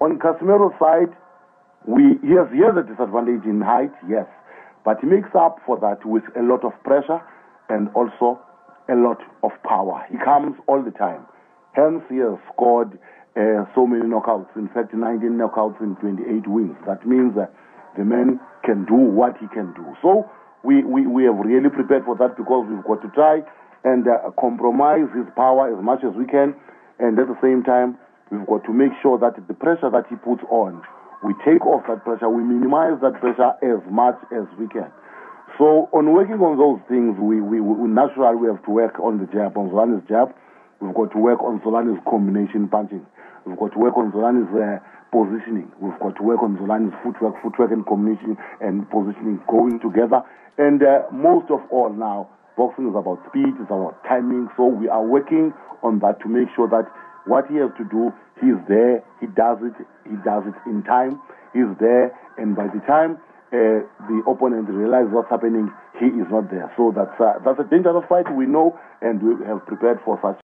On Casimero's side, we he has, he has a disadvantage in height, yes, but he makes up for that with a lot of pressure and also a lot of power. He comes all the time. Hence, he has scored uh, so many knockouts. In fact, 19 knockouts in 28 wins. That means that the man can do what he can do. So we, we, we have really prepared for that because we've got to try and uh, compromise his power as much as we can. And at the same time, we've got to make sure that the pressure that he puts on, we take off that pressure, we minimize that pressure as much as we can. So on working on those things, we, we, we naturally we have to work on the jab, on Zolani's jab. We've got to work on Zolani's combination punching. We've got to work on Zolani's uh, positioning. We've got to work on Zolani's footwork, footwork and combination and positioning going together. And uh, most of all now, boxing is about speed, it's about timing. So we are working on that to make sure that what he has to do, he's there, he does it, he does it in time, he's there, and by the time uh, the opponent realizes what's happening, he is not there. So that's uh, that's a dangerous fight, we know, and we have prepared for such.